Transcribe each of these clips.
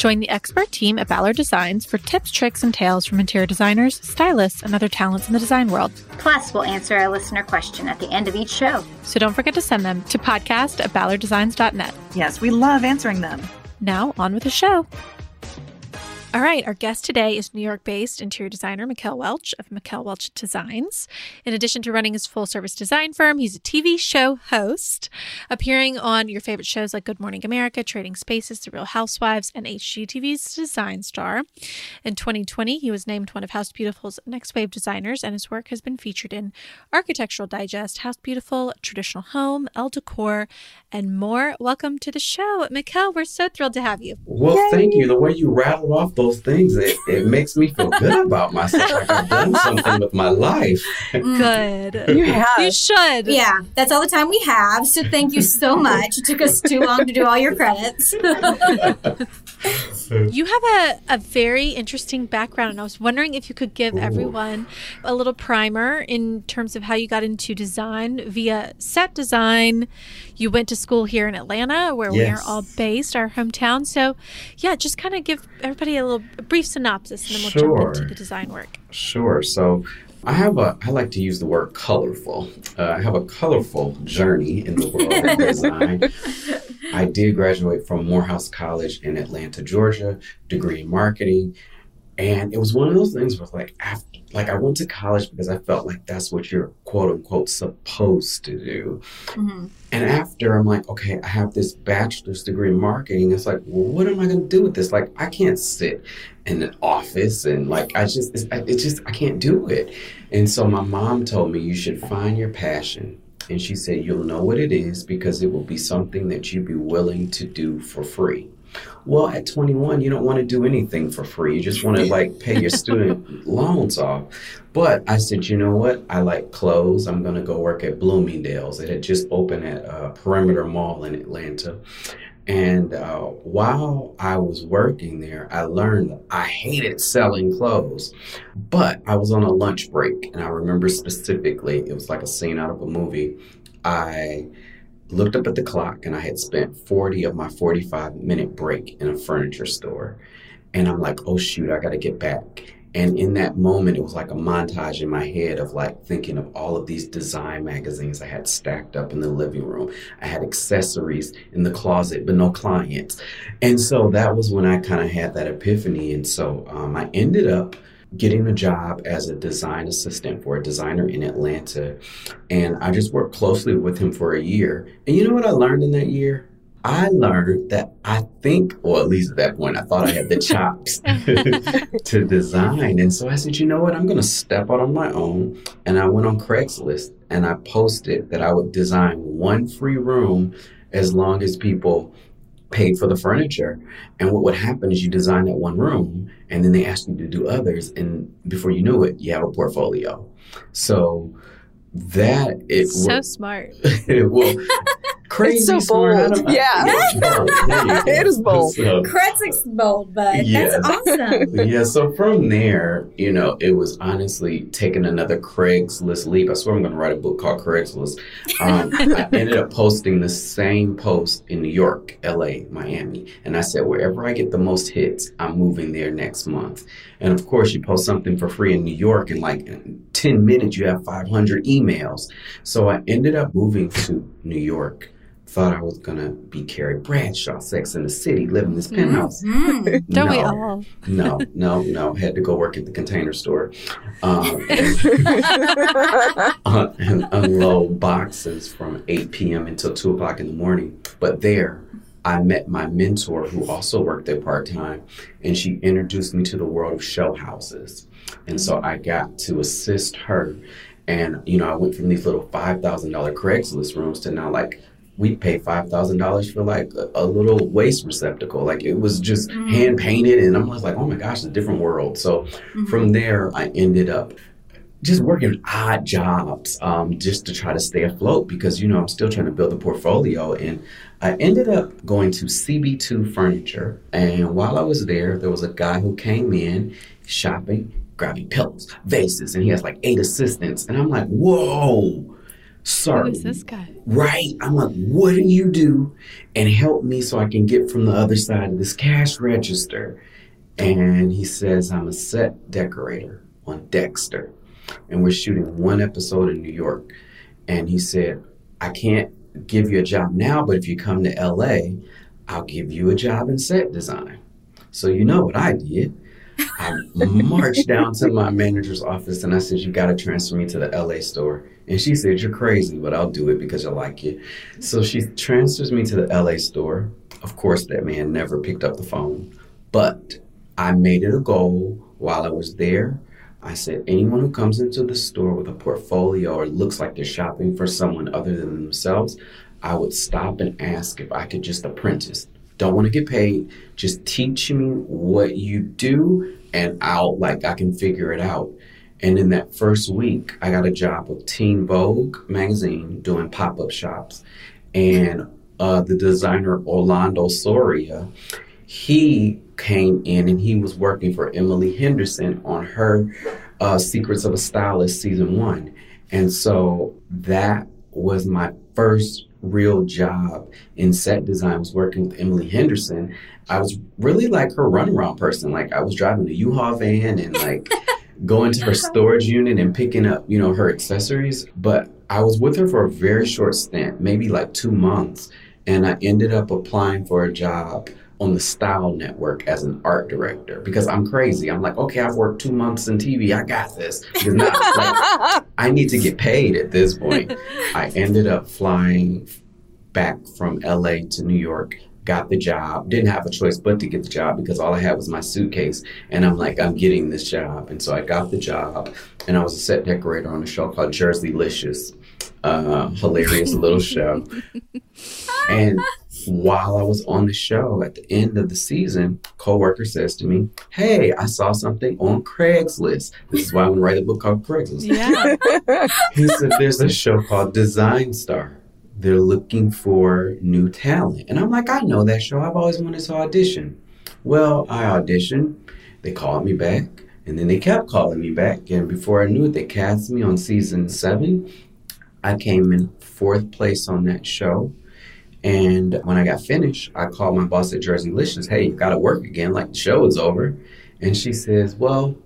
Join the expert team at Ballard Designs for tips, tricks, and tales from interior designers, stylists, and other talents in the design world. Plus, we'll answer a listener question at the end of each show. So don't forget to send them to podcast at ballarddesigns.net. Yes, we love answering them. Now, on with the show. All right, our guest today is New York based interior designer Mikel Welch of Mikel Welch Designs. In addition to running his full service design firm, he's a TV show host, appearing on your favorite shows like Good Morning America, Trading Spaces, The Real Housewives, and HGTV's Design Star. In 2020, he was named one of House Beautiful's Next Wave designers, and his work has been featured in Architectural Digest, House Beautiful, Traditional Home, Elle Decor, and more. Welcome to the show, Mikel. We're so thrilled to have you. Well, Yay. thank you. The way you rattled off those things, it, it makes me feel good about myself. Like I've done something with my life. Mm. Good. You have. You should. Yeah, that's all the time we have. So thank you so much. It took us too long to do all your credits. you have a, a very interesting background, and I was wondering if you could give Ooh. everyone a little primer in terms of how you got into design via set design. You went to school here in Atlanta, where yes. we are all based, our hometown. So, yeah, just kind of give everybody a little a brief synopsis, and then we'll sure. jump into the design work. Sure. So, I have a, I like to use the word colorful. Uh, I have a colorful journey in the world of design. I did graduate from Morehouse College in Atlanta, Georgia, degree in marketing. And it was one of those things where like after like I went to college because I felt like that's what you're quote unquote supposed to do. Mm-hmm. And after I'm like, okay, I have this bachelor's degree in marketing. It's like, well, what am I going to do with this? Like, I can't sit in an office and like I just, it's, it's just I can't do it. And so my mom told me you should find your passion. And she said, you'll know what it is because it will be something that you'd be willing to do for free. Well, at 21, you don't want to do anything for free. You just want to like pay your student loans off. But I said, you know what? I like clothes. I'm going to go work at Bloomingdale's. It had just opened at uh, Perimeter Mall in Atlanta. And uh, while I was working there, I learned I hated selling clothes. But I was on a lunch break, and I remember specifically, it was like a scene out of a movie. I looked up at the clock and I had spent 40 of my 45 minute break in a furniture store. And I'm like, oh shoot, I got to get back. And in that moment, it was like a montage in my head of like thinking of all of these design magazines I had stacked up in the living room. I had accessories in the closet, but no clients. And so that was when I kind of had that epiphany. And so um, I ended up getting a job as a design assistant for a designer in Atlanta. And I just worked closely with him for a year. And you know what I learned in that year? I learned that I think, or at least at that point, I thought I had the chops to design. And so I said, you know what? I'm going to step out on my own. And I went on Craigslist and I posted that I would design one free room as long as people paid for the furniture. And what would happen is you design that one room and then they ask you to do others. And before you knew it, you have a portfolio. So that it so smart. well, crazy it's so smart. bold. Yeah, it is bold. So, Kretzik's bold, but yes. that's awesome. yeah. So from there, you know, it was honestly taking another Craigslist leap. I swear I'm going to write a book called Craigslist. Um, I ended up posting the same post in New York, L.A., Miami, and I said wherever I get the most hits, I'm moving there next month. And of course, you post something for free in New York, and like 10 minutes, you have 500 emails. So I ended up moving to New York. Thought I was gonna be Carrie Bradshaw, Sex in the City, living in this penthouse. Mm-hmm. Don't no, we all? no, no, no. Had to go work at the container store um, and, and unload boxes from 8 p.m. until 2 o'clock in the morning. But there, I met my mentor who also worked there part time, and she introduced me to the world of show houses. And so I got to assist her. And, you know, I went from these little $5,000 Craigslist rooms to now like we pay $5,000 for like a, a, little waste receptacle. Like it was just mm-hmm. hand painted. And I'm like, oh my gosh, it's a different world. So mm-hmm. from there, I ended up just working odd jobs um, just to try to stay afloat because you know I'm still trying to build a portfolio and I ended up going to CB2 Furniture and while I was there there was a guy who came in shopping grabbing pillows vases and he has like eight assistants and I'm like whoa sir Who is this guy? right I'm like what do you do and help me so I can get from the other side of this cash register and he says I'm a set decorator on Dexter and we're shooting one episode in New York. And he said, I can't give you a job now, but if you come to LA, I'll give you a job in set design. So you know what I did? I marched down to my manager's office and I said, You got to transfer me to the LA store. And she said, You're crazy, but I'll do it because I like you. So she transfers me to the LA store. Of course, that man never picked up the phone, but I made it a goal while I was there I said, anyone who comes into the store with a portfolio or looks like they're shopping for someone other than themselves, I would stop and ask if I could just apprentice. Don't want to get paid. Just teach me what you do, and I'll like I can figure it out. And in that first week, I got a job with Teen Vogue magazine doing pop up shops, and uh, the designer Orlando Soria, he came in and he was working for Emily Henderson on her uh, Secrets of a Stylist season one. And so that was my first real job in set design I was working with Emily Henderson. I was really like her runaround person. Like I was driving a U-Haul van and like going to her storage unit and picking up, you know, her accessories. But I was with her for a very short stint, maybe like two months. And I ended up applying for a job on the Style Network as an art director because I'm crazy. I'm like, okay, I've worked two months in TV. I got this. Now, like, I need to get paid at this point. I ended up flying back from LA to New York. Got the job. Didn't have a choice but to get the job because all I had was my suitcase. And I'm like, I'm getting this job. And so I got the job. And I was a set decorator on a show called Jerseylicious. Uh, hilarious little show. And while I was on the show at the end of the season, coworker says to me, "Hey, I saw something on Craigslist. This is why I'm gonna write a book called Craigslist." Yeah. he said, "There's a show called Design Star. They're looking for new talent." And I'm like, "I know that show. I've always wanted to audition." Well, I auditioned. They called me back, and then they kept calling me back. And before I knew it, they cast me on season seven. I came in fourth place on that show. And when I got finished, I called my boss at Jersey Jerseylicious, hey, you got to work again, like the show is over. And she says, well,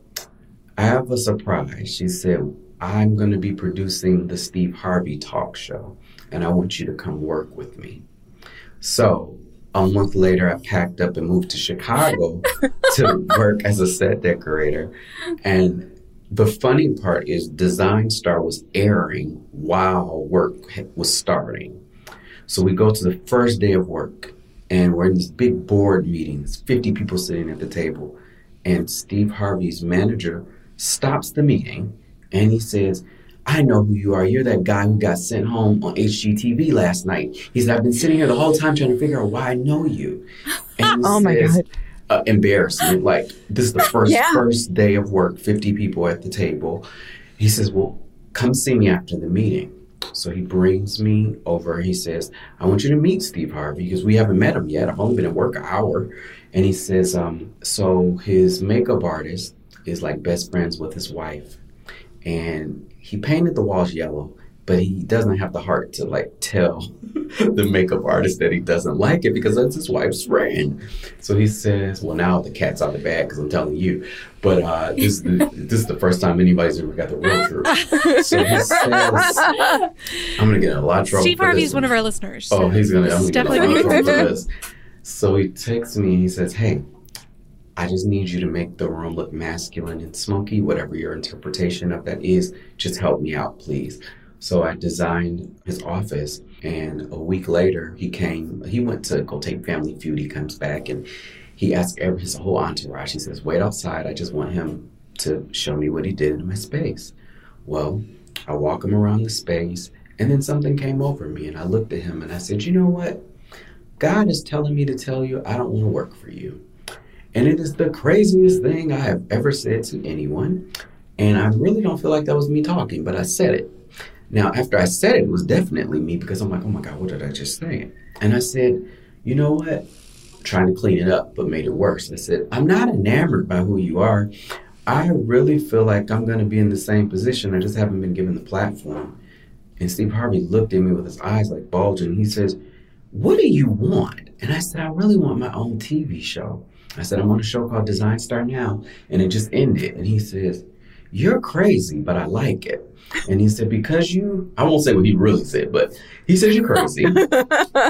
I have a surprise. She said, I'm going to be producing the Steve Harvey talk show, and I want you to come work with me. So a month later, I packed up and moved to Chicago to work as a set decorator. And the funny part is, Design Star was airing while work was starting. So we go to the first day of work and we're in this big board meeting. There's 50 people sitting at the table. And Steve Harvey's manager stops the meeting and he says, I know who you are. You're that guy who got sent home on HGTV last night. He said, I've been sitting here the whole time trying to figure out why I know you. And oh my God. Uh, embarrassment. Like, this is the first yeah. first day of work, 50 people at the table. He says, Well, come see me after the meeting. So he brings me over. He says, I want you to meet Steve Harvey because we haven't met him yet. I've only been at work an hour. And he says, um, so his makeup artist is like best friends with his wife. And he painted the walls yellow but he doesn't have the heart to like tell the makeup artist that he doesn't like it because that's his wife's friend. So he says, "Well, now the cat's out of the bag because I'm telling you." But uh, this, this is the first time anybody's ever got the real truth. So he says, "I'm gonna get in a lot of trouble." Steve Harvey's one of our listeners. Oh, he's gonna, I'm gonna definitely get in a lot of trouble for this. So he texts me and he says, "Hey." I just need you to make the room look masculine and smoky, whatever your interpretation of that is. Just help me out, please. So I designed his office, and a week later, he came. He went to go take Family Feud. He comes back and he asked every, his whole entourage. He says, "Wait outside. I just want him to show me what he did in my space." Well, I walk him around the space, and then something came over me, and I looked at him and I said, "You know what? God is telling me to tell you I don't want to work for you." And it is the craziest thing I have ever said to anyone. And I really don't feel like that was me talking, but I said it. Now, after I said it, it was definitely me because I'm like, oh my God, what did I just say? And I said, you know what? Trying to clean it up, but made it worse. I said, I'm not enamored by who you are. I really feel like I'm going to be in the same position. I just haven't been given the platform. And Steve Harvey looked at me with his eyes like bulging. He says, What do you want? And I said, I really want my own TV show. I said, I'm on a show called Design Star Now. And it just ended. And he says, You're crazy, but I like it. And he said, Because you, I won't say what he really said, but he said, You're crazy.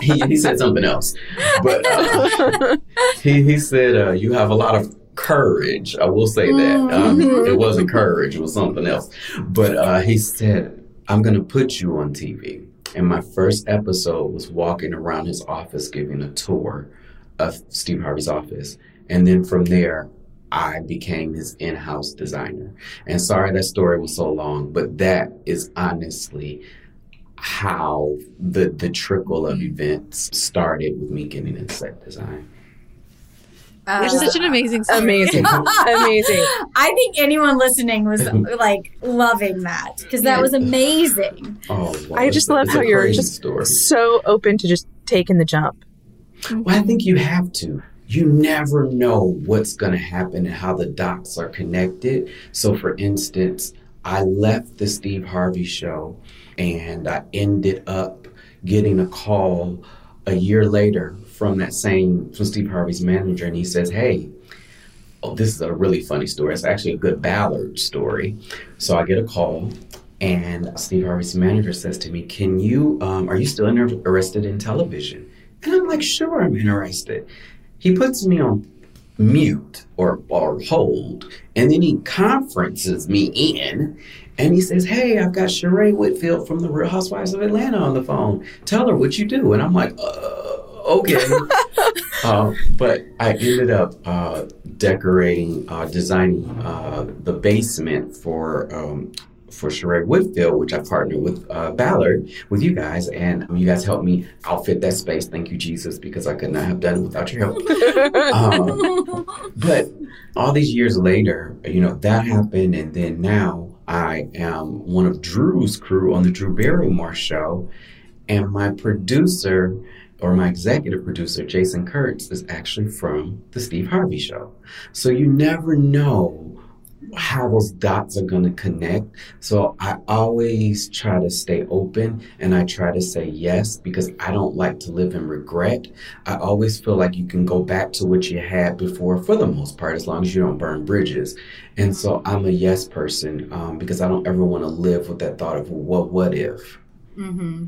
he, he said something else. But uh, he, he said, uh, You have a lot of courage. I will say that. Um, it wasn't courage, it was something else. But uh, he said, I'm going to put you on TV. And my first episode was walking around his office giving a tour of Steve Harvey's office. And then from there, I became his in house designer. And sorry that story was so long, but that is honestly how the, the trickle of events started with me getting into set design. Uh, It's such an amazing story. Amazing. Amazing. I think anyone listening was like loving that because that was amazing. Oh, wow. I just love how you're just story. So open to just taking the jump. Well, I think you have to. You never know what's going to happen and how the dots are connected. So, for instance, I left the Steve Harvey show and I ended up getting a call a year later from that same, from Steve Harvey's manager. And he says, Hey, oh, this is a really funny story. It's actually a good Ballard story. So I get a call, and Steve Harvey's manager says to me, "Can you? Um, are you still interested in television?" And I'm like, "Sure, I'm interested." He puts me on mute or or hold, and then he conferences me in. And he says, Hey, I've got Sheree Whitfield from the Real Housewives of Atlanta on the phone. Tell her what you do. And I'm like, uh, okay. uh, but I ended up uh, decorating, uh, designing uh, the basement for um, for Sheree Whitfield, which I partnered with uh, Ballard, with you guys, and um, you guys helped me outfit that space. Thank you, Jesus, because I could not have done it without your help. Um, but all these years later, you know, that happened, and then now I am one of Drew's crew on the Drew Barrymore show, and my producer or my executive producer, Jason Kurtz, is actually from the Steve Harvey show. So you never know how those dots are going to connect. So I always try to stay open and I try to say yes because I don't like to live in regret. I always feel like you can go back to what you had before for the most part, as long as you don't burn bridges. And so I'm a yes person um, because I don't ever want to live with that thought of what what if. Mm-hmm.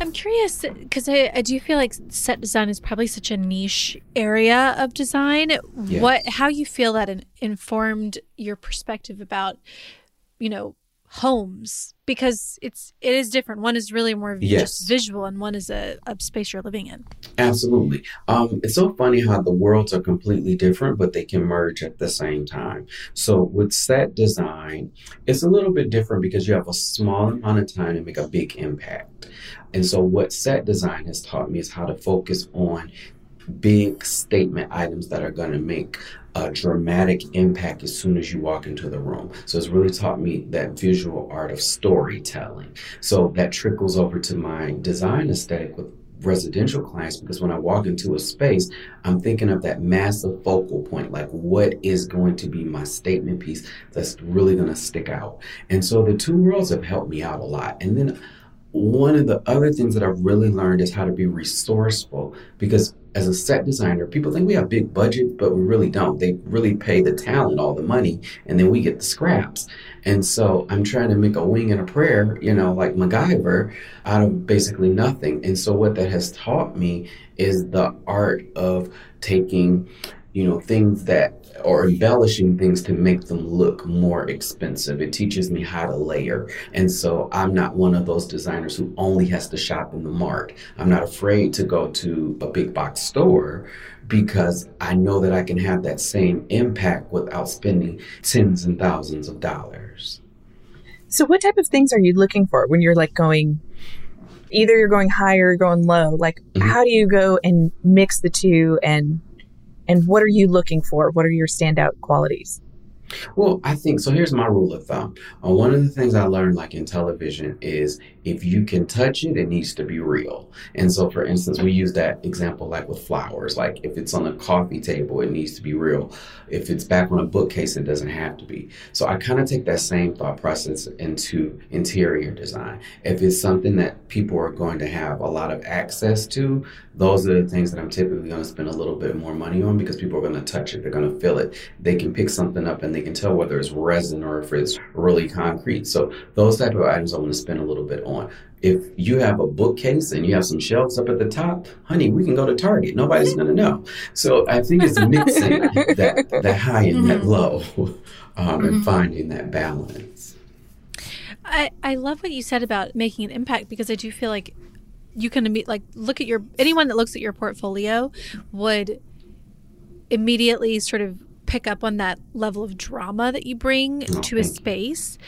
I'm curious because I, I do feel like set design is probably such a niche area of design. Yes. What, how you feel that in, informed your perspective about, you know, homes because it's it is different. One is really more Yes. just visual, and one is a, a space you're living in. Absolutely. Um, it's so funny how the worlds are completely different, but they can merge at the same time. So with set design, it's a little bit different because you have a small amount of time to make a big impact. And so what set design has taught me is how to focus on big statement items that are going to make a dramatic impact as soon as you walk into the room. So it's really taught me that visual art of storytelling. So that trickles over to my design aesthetic with residential clients because when I walk into a space, I'm thinking of that massive focal point, like what is going to be my statement piece that's really going to stick out. And so the two worlds have helped me out a lot. And then one of the other things that I've really learned is how to be resourceful because as a set designer, people think we have big budget, but we really don't. They really pay the talent all the money and then we get the scraps. And so I'm trying to make a wing and a prayer, you know, like MacGyver out of basically nothing. And so what that has taught me is the art of taking, you know, things that or embellishing things to make them look more expensive. It teaches me how to layer. And so I'm not one of those designers who only has to shop in the mart. I'm not afraid to go to a big box store because I know that I can have that same impact without spending tens and thousands of dollars. So, what type of things are you looking for when you're like going? Either you're going high or you're going low. Like, Mhm. how do you go and mix the two? And and what are you looking for? What are your standout qualities? Well, I think so. Here's my rule of thumb. Uh, one of the things I learned, like in television, is if you can touch it, it needs to be real. And so, for instance, we use that example like with flowers. Like if it's on a coffee table, it needs to be real. If it's back on a bookcase, it doesn't have to be. So I kind of take that same thought process into interior design. If it's something that people are going to have a lot of access to, those are the things that I'm typically going to spend a little bit more money on because people are going to touch it, they're going to feel it. They can pick something up and they can tell whether it's resin or if it's really concrete. So those type of items I want to spend a little bit. If you have a bookcase and you have some shelves up at the top, honey, we can go to Target. Nobody's going to know. So I think it's mixing that, that high and that low um, and finding that balance. I, I love what you said about making an impact because I do feel like you can like look at your anyone that looks at your portfolio would immediately sort of pick up on that level of drama that you bring Oh, to a thank you. space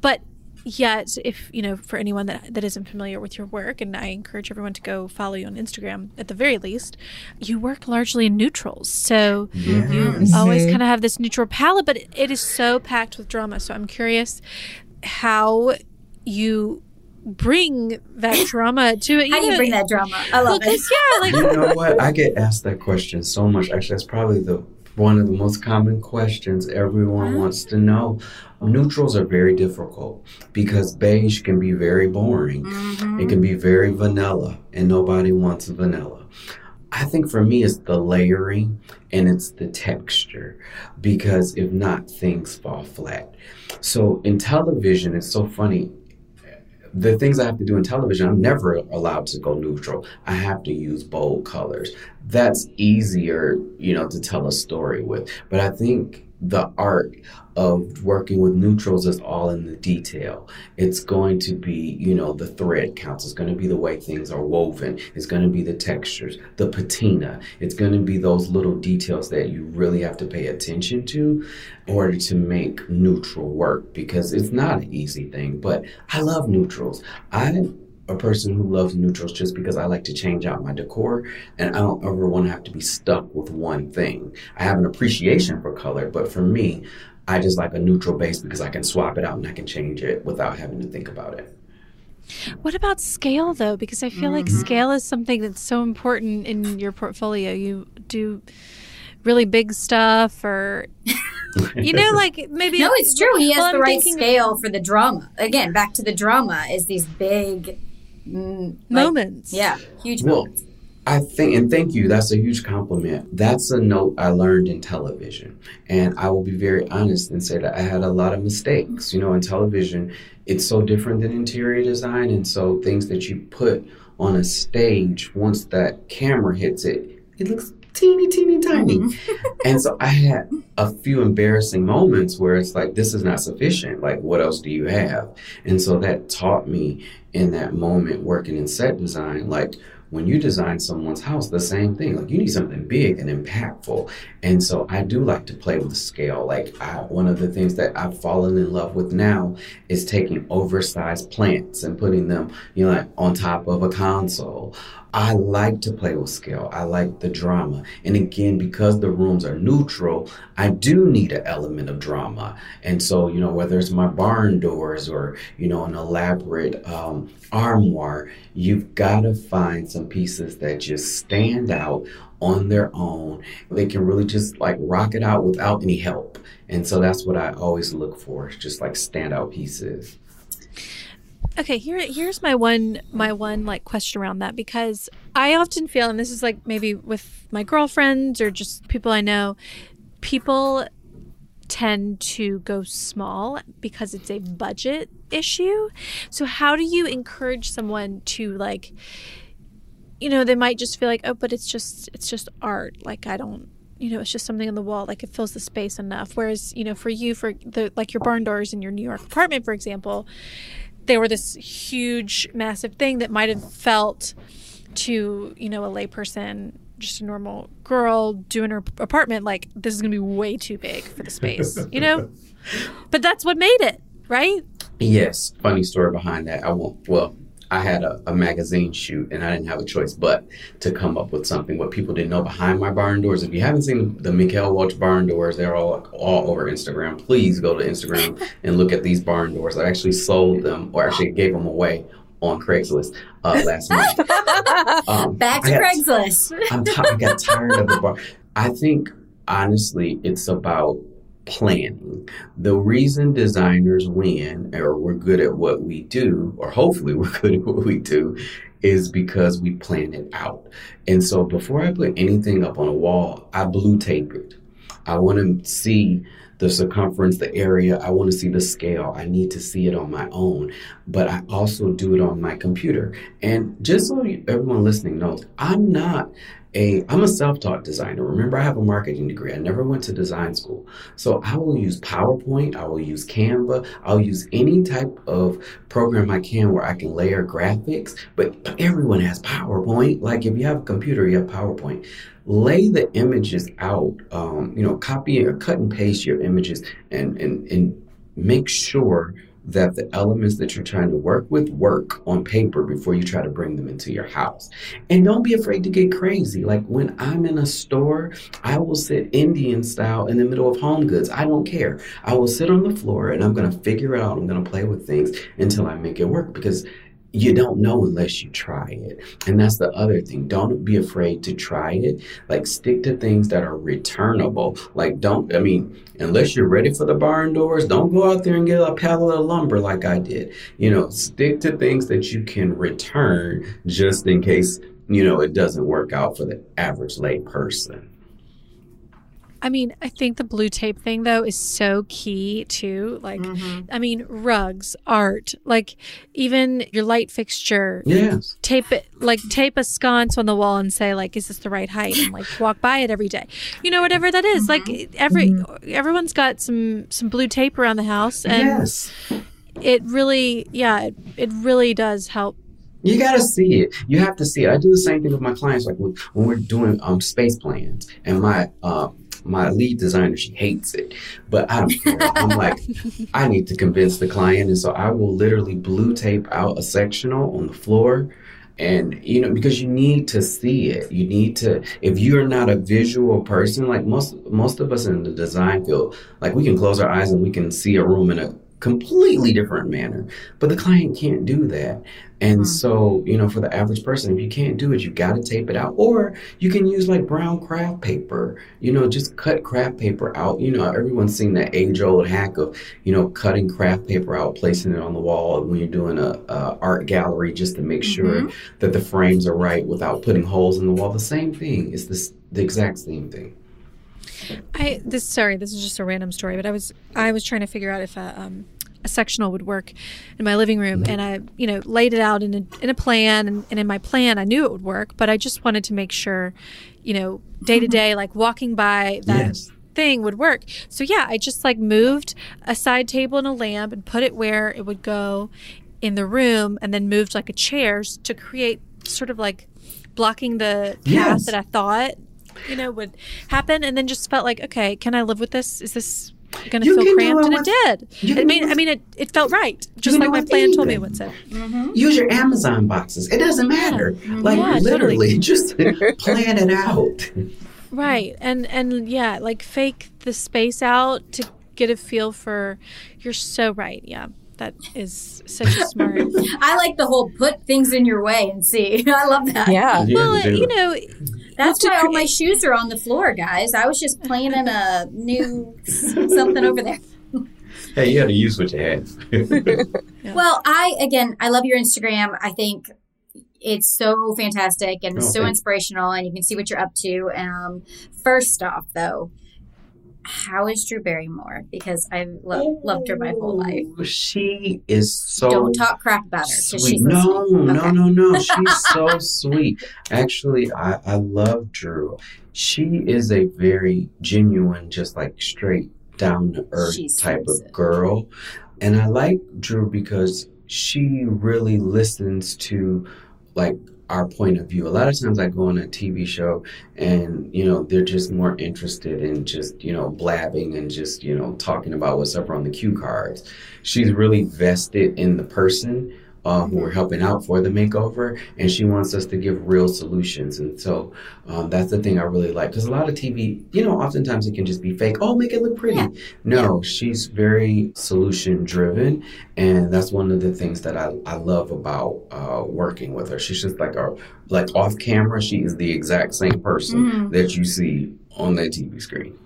but yet if you know for anyone that, that isn't familiar with your work and i encourage everyone to go follow you on instagram at the very least you work largely in neutrals so you always mm-hmm. kind of have this neutral palette but it, it is so packed with drama so i'm curious how you bring that drama to it How do you bring that drama? I well, love it. 'cause, yeah like you know what? I get asked that question so much. Actually, that's probably the one of the most common questions everyone wants to know. Um, neutrals are very difficult because beige can be very boring. Mm-hmm. It can be very vanilla, and nobody wants vanilla. I think for me, it's the layering and it's the texture because if not, things fall flat. So in television, it's so funny the things I have to do in television, I'm never allowed to go neutral. I have to use bold colors. That's easier, you know, to tell a story with. But I think the art of working with neutrals is all in the detail. It's going to be, you know, the thread counts. It's going to be the way things are woven. It's going to be the textures, the patina. It's going to be those little details that you really have to pay attention to in order to make neutral work because it's not an easy thing. But I love neutrals. I'm a person who loves neutrals just because I like to change out my decor and I don't ever want to have to be stuck with one thing. I have an appreciation for color, but for me, I just like a neutral base because I can swap it out and I can change it without having to think about it. What about scale though? Because I feel like Mm-hmm. scale is something that's so important in your portfolio. You do really big stuff or you know like maybe No, it's true. He has Well, the I'm right thinking- scale for the drama. Again, back to the drama is these big mm, like- moments. yeah, huge Well, moments. I think, and thank you, that's a huge compliment. That's a note I learned in television. And I will be very honest and say that I had a lot of mistakes. You know, in television, it's so different than interior design. And so things that you put on a stage, once that camera hits it, it looks teeny, teeny, tiny. Mm-hmm. and so I had a few embarrassing moments where it's like, this is not sufficient. Like, what else do you have? And so that taught me in that moment working in set design, like, when you design someone's house, the same thing. Like you need something big and impactful. And so I do like to play with scale. Like I, one of the things that I've fallen in love with now is taking oversized plants and putting them, you know, like on top of a console. I like to play with scale. I like the drama. And again, because the rooms are neutral, I do need an element of drama. And so, you know, whether it's my barn doors or, you know, an elaborate um, armoire, you've got to find some pieces that just stand out on their own. They can really just like rock it out without any help. And so that's what I always look for, just like standout pieces. Okay, here here's my one my one like question around that because I often feel and this is like maybe with my girlfriends or just people I know, people tend to go small because it's a budget issue. So how do you encourage someone to like you know, they might just feel like, "Oh, but it's just it's just art. Like I don't you know, it's just something on the wall, like it fills the space enough. Whereas, you know, for you, for the like your barn doors in your New York apartment, for example, they were this huge, massive thing that might have felt to, you know, a layperson, just a normal girl doing her apartment, like this is gonna be way too big for the space, you know? But that's what made it, right? Yes, funny story behind that. I won't, well, I had a, a magazine shoot and I didn't have a choice but to come up with something. What people didn't know behind my barn doors. If you haven't seen the Mikel Welch barn doors, they're all all over Instagram. Please go to Instagram and look at these barn doors. I actually sold them or actually gave them away on Craigslist uh, last month. Um, Back to Craigslist. I'm t- I got tired of the bar. I think honestly, it's about planning. The reason designers win or we're good at what we do, or hopefully we're good at what we do, is because we plan it out. And so before I put anything up on a wall, I blue tape it. I want to see the circumference, the area. I want to see the scale. I need to see it on my own, but I also do it on my computer. And just so everyone listening knows, I'm not a I'm a self-taught designer. Remember, I have a marketing degree. I never went to design school. So I will use PowerPoint, I will use Canva, I'll use any type of program I can where I can layer graphics. But everyone has PowerPoint. Like if you have a computer, you have PowerPoint. Lay the images out. Um, you know, copy or cut and paste your images and and and make sure that the elements that you're trying to work with work on paper before you try to bring them into your house. And don't be afraid to get crazy. Like when I'm in a store, I will sit Indian style in the middle of home goods. I don't care. I will sit on the floor and I'm going to figure it out, I'm going to play with things until I make it work because you don't know unless you try it. And that's the other thing. Don't be afraid to try it. Like stick to things that are returnable. Like don't, I mean, unless you're ready for the barn doors, don't go out there and get a pallet of lumber like I did. You know, stick to things that you can return just in case, you know, it doesn't work out for the average lay person. I mean, I think the blue tape thing though is so key too. Like, I mean, rugs, art, like even your light fixture. Yes. Tape it, like tape a sconce on the wall and say, like, is this the right height? And like walk by it every day. You know, whatever that is. Like every everyone's got some some blue tape around the house, and yes. it really, yeah, it, it really does help. You gotta see it. You have to see it. I do the same thing with my clients, like when we're doing um, space plans, and my uh, my lead designer she hates it, but I don't care. I'm like, I need to convince the client, and so I will literally blue tape out a sectional on the floor. And you know, because you need to see it, you need to. If you're not a visual person, like most most of us in the design field, like we can close our eyes and we can see a room in a completely different manner, but the client can't do that. And hmm. so, you know, for the average person, if you can't do it, you got to tape it out. Or you can use like brown craft paper, you know, just cut craft paper out. You know, everyone's seen that age old hack of, you know, cutting craft paper out, placing it on the wall when you're doing a, a art gallery just to make mm-hmm. sure that the frames are right without putting holes in the wall. The same thing. It's this, the exact same thing. I this sorry, this is just a random story, but I was I was trying to figure out if a um, a sectional would work in my living room, and I you know laid it out in a in a plan, and, and in my plan I knew it would work, but I just wanted to make sure, you know, day to day, like walking by that. Yes. Thing would work. So, yeah, I just like moved a side table and a lamp and put it where it would go in the room, and then moved like a chairs to create sort of like blocking the path Yes. that I thought you know would happen and then just felt like okay can i live with this is this gonna You feel cramped and it did you i mean i it- mean it, it felt right just like my it with plan told me it anything. would say Use your Amazon boxes. It doesn't matter. Mm-hmm. Like Yeah, literally, totally. just plan it out. right and and yeah like fake the space out to get a feel for you're so right yeah that is such a smart I like the whole put things in your way and see. I love that. Yeah. well do. you know That's why all my shoes are on the floor, guys. I was just planning a new something over there. Hey, you got to use what you have. Well, I again, I love your Instagram. I think it's so fantastic and Oh, so thank inspirational, and you can see what you're up to. Um, first off, though, how is Drew Barrymore? Because I've lo- loved her my whole life. She is so Don't talk crap about her sweet. she's no, no, Okay. no, no. She's so sweet. Actually, I, I love Drew. She is a very genuine, just like straight down to earth She's type so of girl. And I like Drew because she really listens to like our point of view. A lot of times I go on a TV show and, you know, they're just more interested in just, you know, blabbing and just, you know, talking about what's up on the cue cards. She's really vested in the person uh, who are helping out for the makeover, and she wants us to give real solutions. And so um, that's the thing I really like because a lot of TV, you know, oftentimes it can just be fake. Oh, make it look pretty. Yeah. No, she's very solution driven, and that's one of the things that I, I love about uh, working with her. She's just like a like off camera, she is the exact same person Mhm. that you see on that TV screen.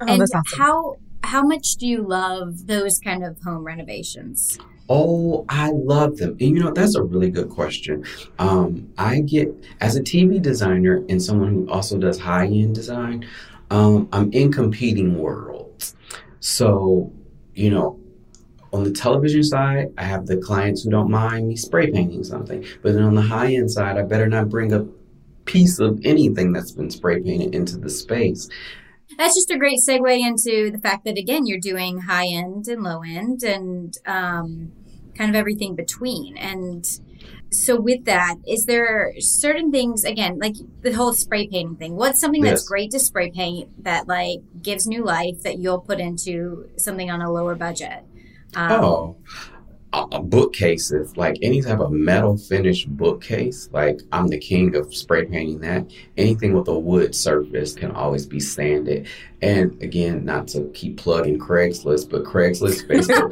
Oh, and that's awesome. how how much do you love those kind of home renovations? Oh, I love them. And you know, that's a really good question. Um, I get, as a TV designer and someone who also does high end design, um, I'm in competing worlds. So, you know, on the television side, I have the clients who don't mind me spray painting something. But then on the high end side, I better not bring a piece of anything that's been spray painted into the space. That's just a great segue into the fact that again you're doing high end and low end and um, kind of everything between. And so with that, is there certain things again like the whole spray painting thing? What's something that's great to spray paint that like gives new life that you'll put into something on a lower budget? Um, Oh, uh, bookcases, like any type of metal finished bookcase, like I'm the king of spray painting that. Anything with a wood surface can always be sanded. And again, not to keep plugging Craigslist, but Craigslist, Facebook,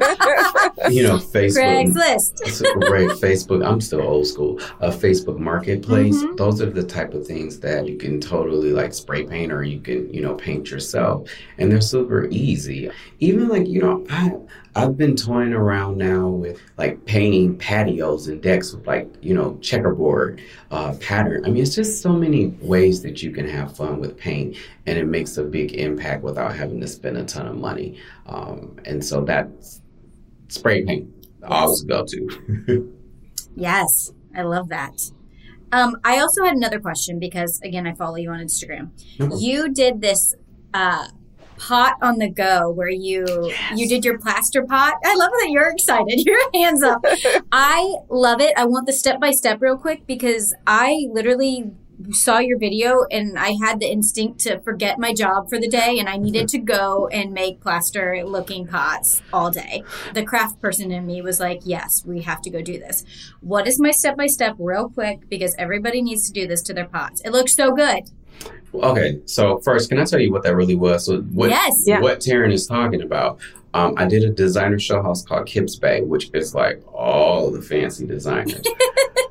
you know, Facebook. Craigslist. right, Facebook. I'm still old school. A Facebook Marketplace. Mhm. Those are the type of things that you can totally like spray paint, or you can you know paint yourself, and they're super easy. Even like you know, I I've been toying around now with like painting patios and decks with like you know checkerboard uh, pattern. I mean, it's just so many ways that you can have fun with paint, and it makes a big impact without having to spend a ton of money. Um, and so that's spray paint. Always go to. Yes, I love that. Um, I also had another question because again, I follow you on Instagram. No. You did this uh, pot on the go where you you did your plaster pot. I love that you're excited. Your hands up. I love it. I want the step by step real quick because I literally saw your video and I had the instinct to forget my job for the day and I needed to go and make plaster looking pots all day. The craft person in me was like, "Yes, we have to go do this." What is my step by step real quick because everybody needs to do this to their pots. It looks so good. Okay, so first, can I tell you what that really was? So what yes. Yeah. what Taryn is talking about? Um, I did a designer show house called Kips Bay, which is like all the fancy designers.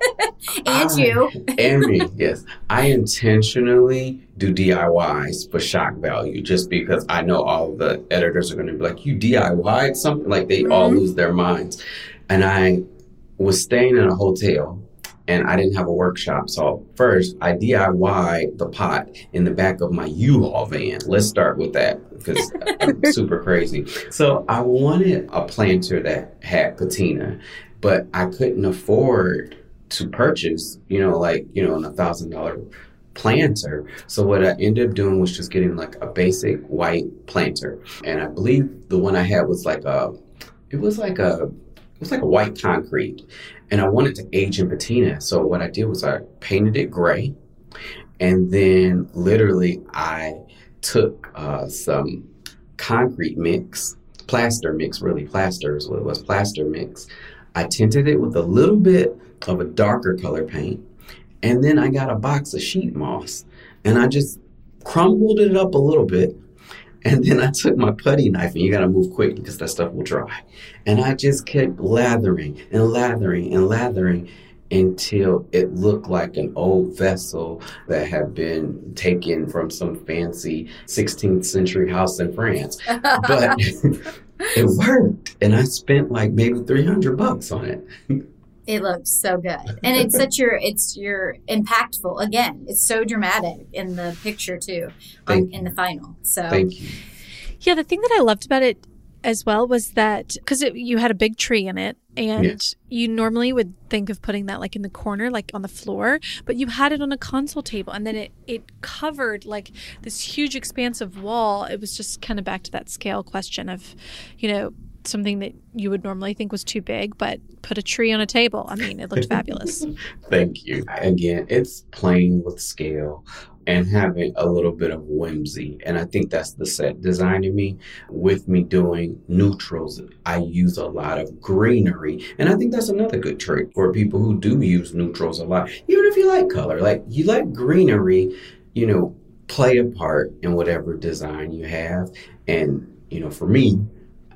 And I- you. and me, yes. I intentionally do DIYs for shock value, just because I know all the editors are going to be like, "You DIY'd something?" Like they all Mhm. lose their minds. And I was staying in a hotel, and I didn't have a workshop. So first, I DIY the pot in the back of my U-Haul van. Let's start with that because I'm super crazy. So I wanted a planter that had patina, but I couldn't afford to purchase, you know, like, you know, a thousand dollar planter. So what I ended up doing was just getting like a basic white planter. And I believe the one I had was like a it was like a it was like a white concrete. And I wanted to age in patina. So what I did was I painted it gray. And then literally I took uh, some concrete mix, plaster mix, really plaster is what it was, plaster mix. I tinted it with a little bit of a darker color paint. And then I got a box of sheet moss and I just crumbled it up a little bit. And then I took my putty knife, and you gotta move quick because that stuff will dry. And I just kept lathering and lathering and lathering until it looked like an old vessel that had been taken from some fancy 16th century house in France. But it worked. And I spent like maybe 300 bucks on it. It looks so good, and it's such your it's your impactful. Again, it's so dramatic in the picture too, on, in the final. So Thank you. Yeah, the thing that I loved about it as well was that because you had a big tree in it, and Yeah. you normally would think of putting that like in the corner, like on the floor, but you had it on a console table, and then it it covered like this huge expansive wall. It was just kind of back to that scale question of, you know. Something that you would normally think was too big, but put a tree on a table. I mean, it looked fabulous. Thank you. Again, it's playing with scale. and having a little bit of whimsy. And I think that's the set design in me. With me doing neutrals, I use a lot of greenery. And I think that's another good trick for people who do use neutrals a lot. Even if you like color, like you let greenery, you know, play a part in whatever design you have. And, you know, for me,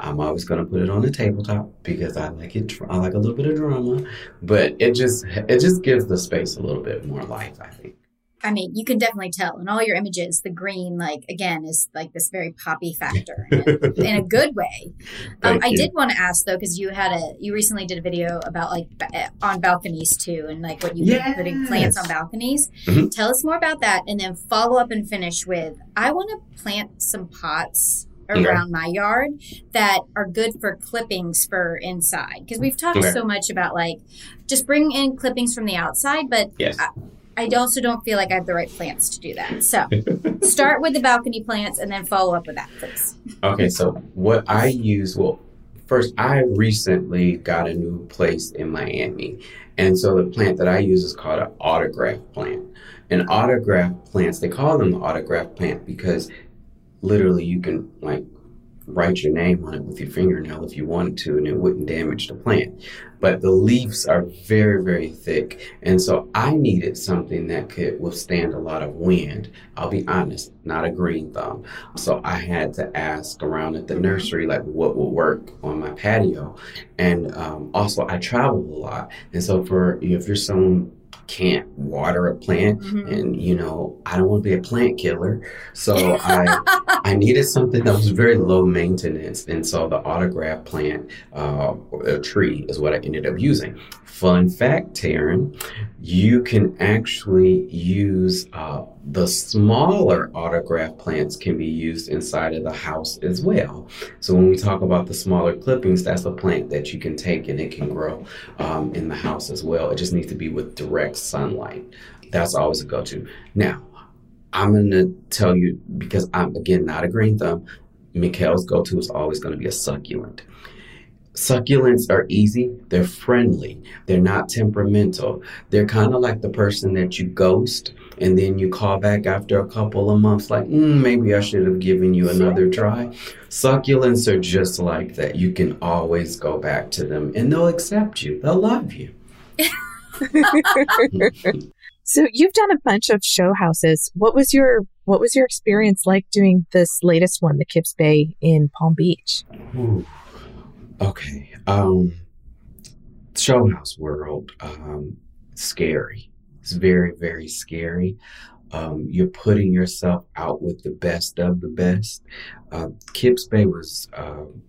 I'm always going to put it on the tabletop because I like it. I like a little bit of drama, but it just it just gives the space a little bit more life. I think. I mean, you can definitely tell in all your images, the green, like again, is like this very poppy factor in, in a good way. Um, I did want to ask though, because you had a, you recently did a video about like ba- on balconies too, and like what you've been putting plants on balconies. Mhm. Tell us more about that, and then follow up and finish with, I want to plant some pots Around my yard that are good for clippings for inside because we've talked Okay. so much about like just bring in clippings from the outside but Yes. I also don't feel like I have the right plants to do that. So start with the balcony plants and then follow up with that, please. Okay, so what I use, well, first, I recently got a new place in Miami. And so the plant that I use is called an autograph plant. And autograph plants, they call them the autograph plant because literally you can like write your name on it with your fingernail if you wanted to and it wouldn't damage the plant. But the leaves are very, very thick. And so I needed something that could withstand a lot of wind. I'll be honest, not a green thumb. So I had to ask around at the nursery, like what would work on my patio. And um, also, I travel a lot. And so, for if you're someone can't water a plant, Mhm. and you know, I don't want to be a plant killer, so I I needed something that was very low maintenance, and so the autograph plant, uh, a tree, is what I ended up using. Fun fact, Taryn, you can actually use uh, the smaller autograph plants can be used inside of the house as well. So when we talk about the smaller clippings, that's a plant that you can take and it can grow um, in the house as well. It just needs to be with direct sunlight. That's always a go-to. Now, I'm gonna tell you because I'm again not a green thumb. Mikel's go-to is always going to be a succulent. Succulents are easy, they're friendly, they're not temperamental. They're kind of like the person that you ghost and then you call back after a couple of months, like, mm, maybe I should have given you another try. Succulents are just like that. You can always go back to them and they'll accept you, they'll love you. So you've done a bunch of show houses. What was your what was your experience like doing this latest one, the Kips Bay in Palm Beach? Ooh. Okay. Um show house world um scary. It's very very scary. Um you're putting yourself out with the best of the best. Uh Kips Bay was um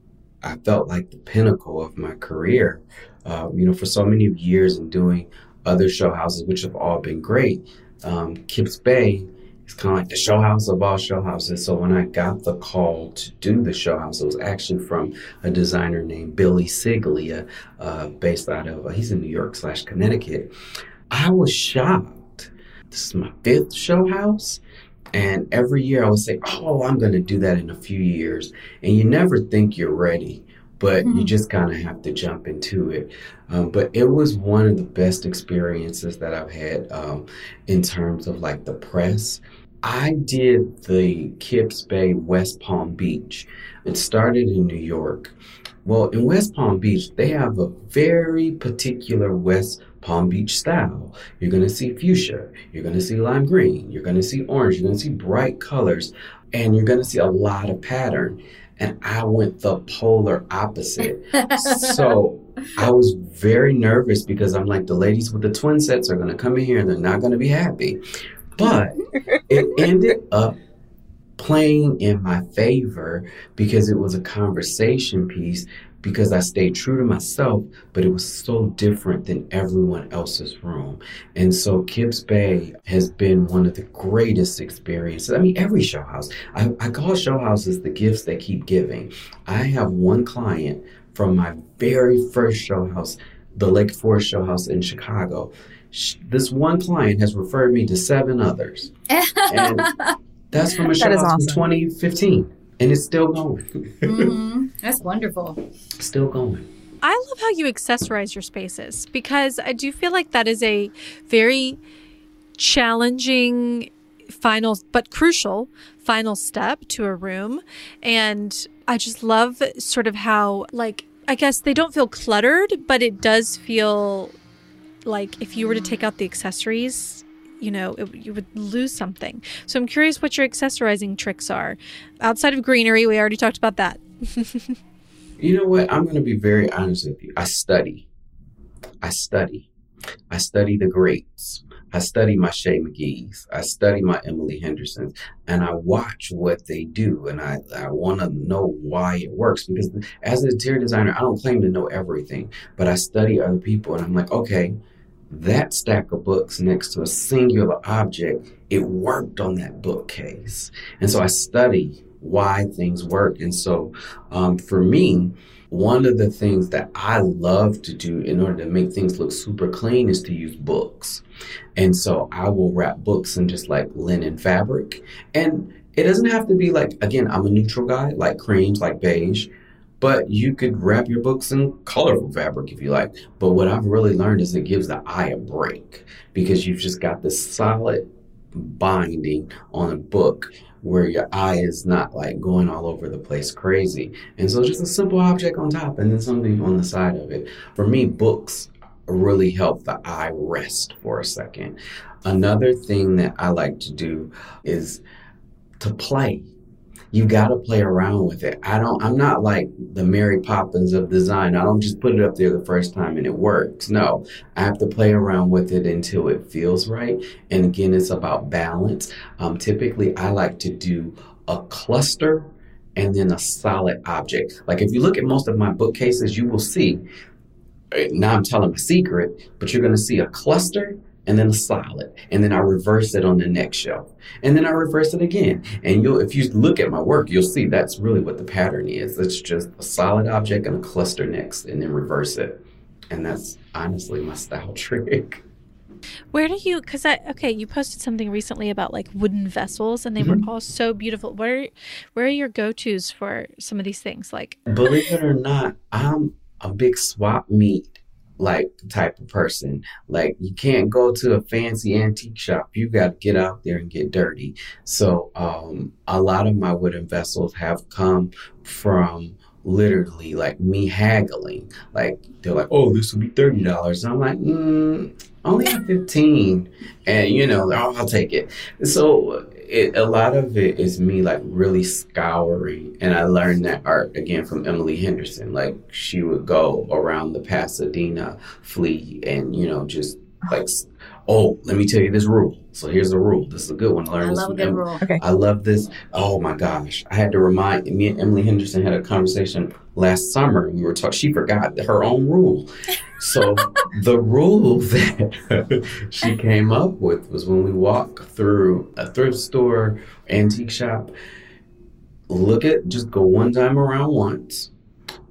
I felt like the pinnacle of my career. Um, you know, for so many years and doing other show houses, which have all been great. Um, Kips Bay is kind of like the show house of all show houses. So when I got the call to do the show house, it was actually from a designer named Billy Ceglia, uh, based out of, uh, he's in New York slash Connecticut. I was shocked. This is my fifth show house. And every year I would say, oh, I'm going to do that in a few years. And you never think you're ready, but you Mhm. just kind of have to jump into it. Um, but it was one of the best experiences that I've had um, in terms of like the press. I did the Kips Bay West Palm Beach. It started in New York. Well, in West Palm Beach, they have a very particular West Palm Beach style. You're going to see fuchsia, you're going to see lime green, you're going to see orange, you're going to see bright colors, and you're going to see a lot of pattern. And I went the polar opposite. so I was very nervous because I'm like, the ladies with the twin sets are going to come in here and they're not going to be happy. But it ended up playing in my favor because it was a conversation piece because I stayed true to myself, but it was so different than everyone else's room. And so Kips Bay has been one of the greatest experiences. I mean, every show house. I, I call show houses the gifts they keep giving. I have one client from my very first show house, the Lake Forest Show House in Chicago. Sh- This one client has referred me to seven others. And that's from a show house awesome. from 2015. And it's still going. hmm That's wonderful. still going. I love how you accessorize your spaces because I do feel like that is a very challenging final but crucial final step to a room. And I just love sort of how, like, I guess they don't feel cluttered, but it does feel like if you were to take out the accessories, you know, it, you would lose something. So I'm curious what your accessorizing tricks are. Outside of greenery, we already talked about that. you know what? I'm going to be very honest with you. I study. I study. I study the greats. I study my Shea McGee's. I study my Emily Hendersons, and I watch what they do, and I, I want to know why it works. Because as an interior designer, I don't claim to know everything, but I study other people, and I'm like, okay, that stack of books next to a singular object, it worked on that bookcase, and so I study why things work. And so, um, for me, one of the things that I love to do in order to make things look super clean is to use books. And so I will wrap books in just like linen fabric. And it doesn't have to be like, again, I'm a neutral guy, like creams, like beige, but you could wrap your books in colorful fabric if you like. But what I've really learned is it gives the eye a break because you've just got this solid binding on a book where your eye is not like going all over the place crazy. And so just a simple object on top and then something on the side of it. For me, books really help the eye rest for a second. Another thing that I like to do is to play you got to play around with it. I don't, I'm not like the Mary Poppins of design. I don't just put it up there the first time and it works. No, I have to play around with it until it feels right. And again, it's about balance. Um, typically, I like to do a cluster and then a solid object. Like if you look at most of my bookcases, you will see, eh, now I'm telling a secret, but you're going to see a cluster and then a solid, and then I reverse it on the next shelf, and then I reverse it again. And you'll, if you look at my work, you'll see that's really what the pattern is. It's just a solid object and a cluster next, and then reverse it, and that's honestly my style trick. Where do you? Because I okay, you posted something recently about like wooden vessels, and they mm-hmm. were all so beautiful. Where, where are your go tos for some of these things? Like, believe it or not, I'm a big swap meet like type of person. Like you can't go to a fancy antique shop. You got to get out there and get dirty. So um, a lot of my wooden vessels have come from literally like me haggling. Like they're like, "Oh, this will be thirty dollars." I'm like, mm, "Only fifteen, and you know, oh, I'll take it. So it, a lot of it is me like really scouring, and I learned that art again from Emily Henderson. Like she would go around the Pasadena flea, and you know just like, oh, let me tell you this rule. So here's the rule. This is a good one. I learned I love a good rule. Okay. I love this. Oh my gosh, I had to remind me and Emily Henderson had a conversation last summer. We were talking. She forgot her own rule. So the rule that she came up with was when we walk through a thrift store, antique shop, look at just go one time around once.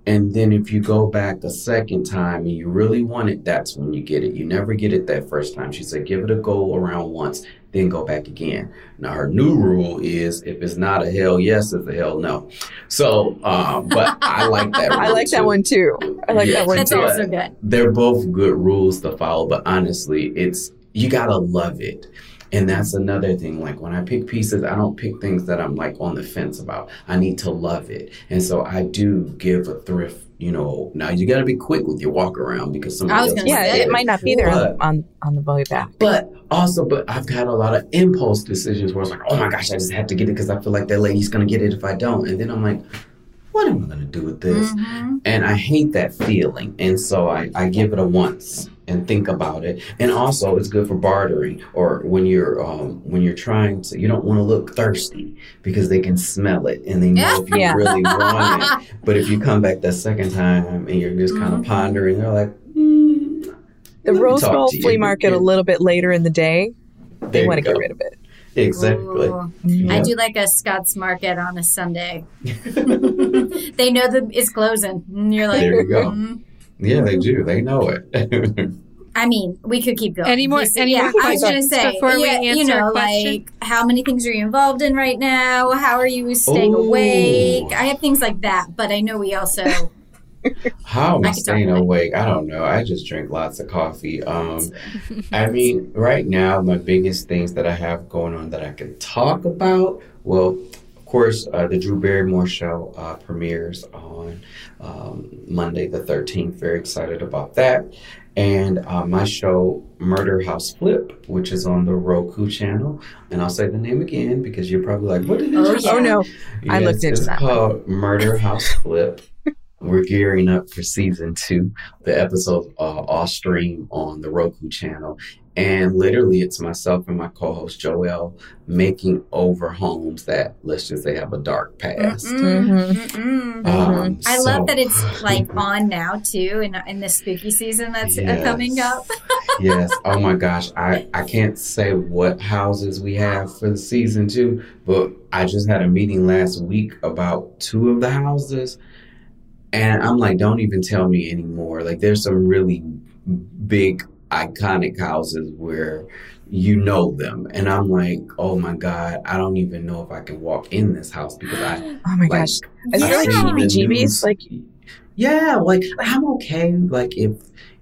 And then if you go back a second time and you really want it, that's when you get it. You never get it that first time. She said, give it a go around once then go back again. Now her new rule is if it's not a hell yes, it's a hell no. So, um, but I like that. I like too. that one too. I like that one That's too. also good. They're both good rules to follow, but honestly, it's you gotta love it. And that's another thing. Like when I pick pieces, I don't pick things that I'm like on the fence about. I need to love it. And so I do give a thrift you know, now you got to be quick with your walk around because somebody else. Yeah, it, it might not be there but, on on the way back. But also, but I've had a lot of impulse decisions where it's like, oh my gosh, I just have to get it because I feel like that lady's gonna get it if I don't, and then I'm like, what am I gonna do with this? Mm-hmm. And I hate that feeling, and so I I give it a once and think about it. And also, it's good for bartering or when you're um, when you're trying to. You don't want to look thirsty because they can smell it and they know if you yeah. really want it. But if you come back that second time and you're just kind of mm-hmm. pondering, they're like. Mm, the Rose Bowl flea market a little bit later in the day, they want to get rid of it. Exactly. Yeah. I do like a Scott's Market on a Sunday. they know that it's closing. And you're like, there you go. Mm. Yeah, they do. They know it. I mean, we could keep going. Any more? any yeah, more I was going to say, before yeah, we answer you know, like how many things are you involved in right now? How are you staying Ooh. awake? I have things like that, but I know we also How am I I, could talk staying awake? I don't know. I just drink lots of coffee. Um, I mean, right now, my biggest things that I have going on that I can talk about. Well, of course, uh, the Drew Barrymore show uh, premieres on um, Monday the 13th. Very excited about that. And uh, my show, Murder House Flip, which is on the Roku channel. And I'll say the name again because you're probably like, what Oh, it? yeah. Oh no. I looked into it's that one. called Murder House Flip. We're gearing up for season two. The episodes are uh, all stream on the Roku channel. And literally, it's myself and my co host Joel making over homes that, let's just say, have a dark past. Mm-mm, mm-mm. Um, mm-hmm. I so- love that it's like on now too, in in the spooky season that's uh, Yes. coming up. yes. Oh my gosh. I, I can't say what houses we have for the season two, but I just had a meeting last week about two of the houses. And I'm like, don't even tell me anymore. Like, there's some really big, iconic houses where you know them. And I'm like, oh my God, I don't even know if I can walk in this house because I, Oh my like, gosh. Is it like see the heebie-jeebies? Like yeah, like I'm okay. Like if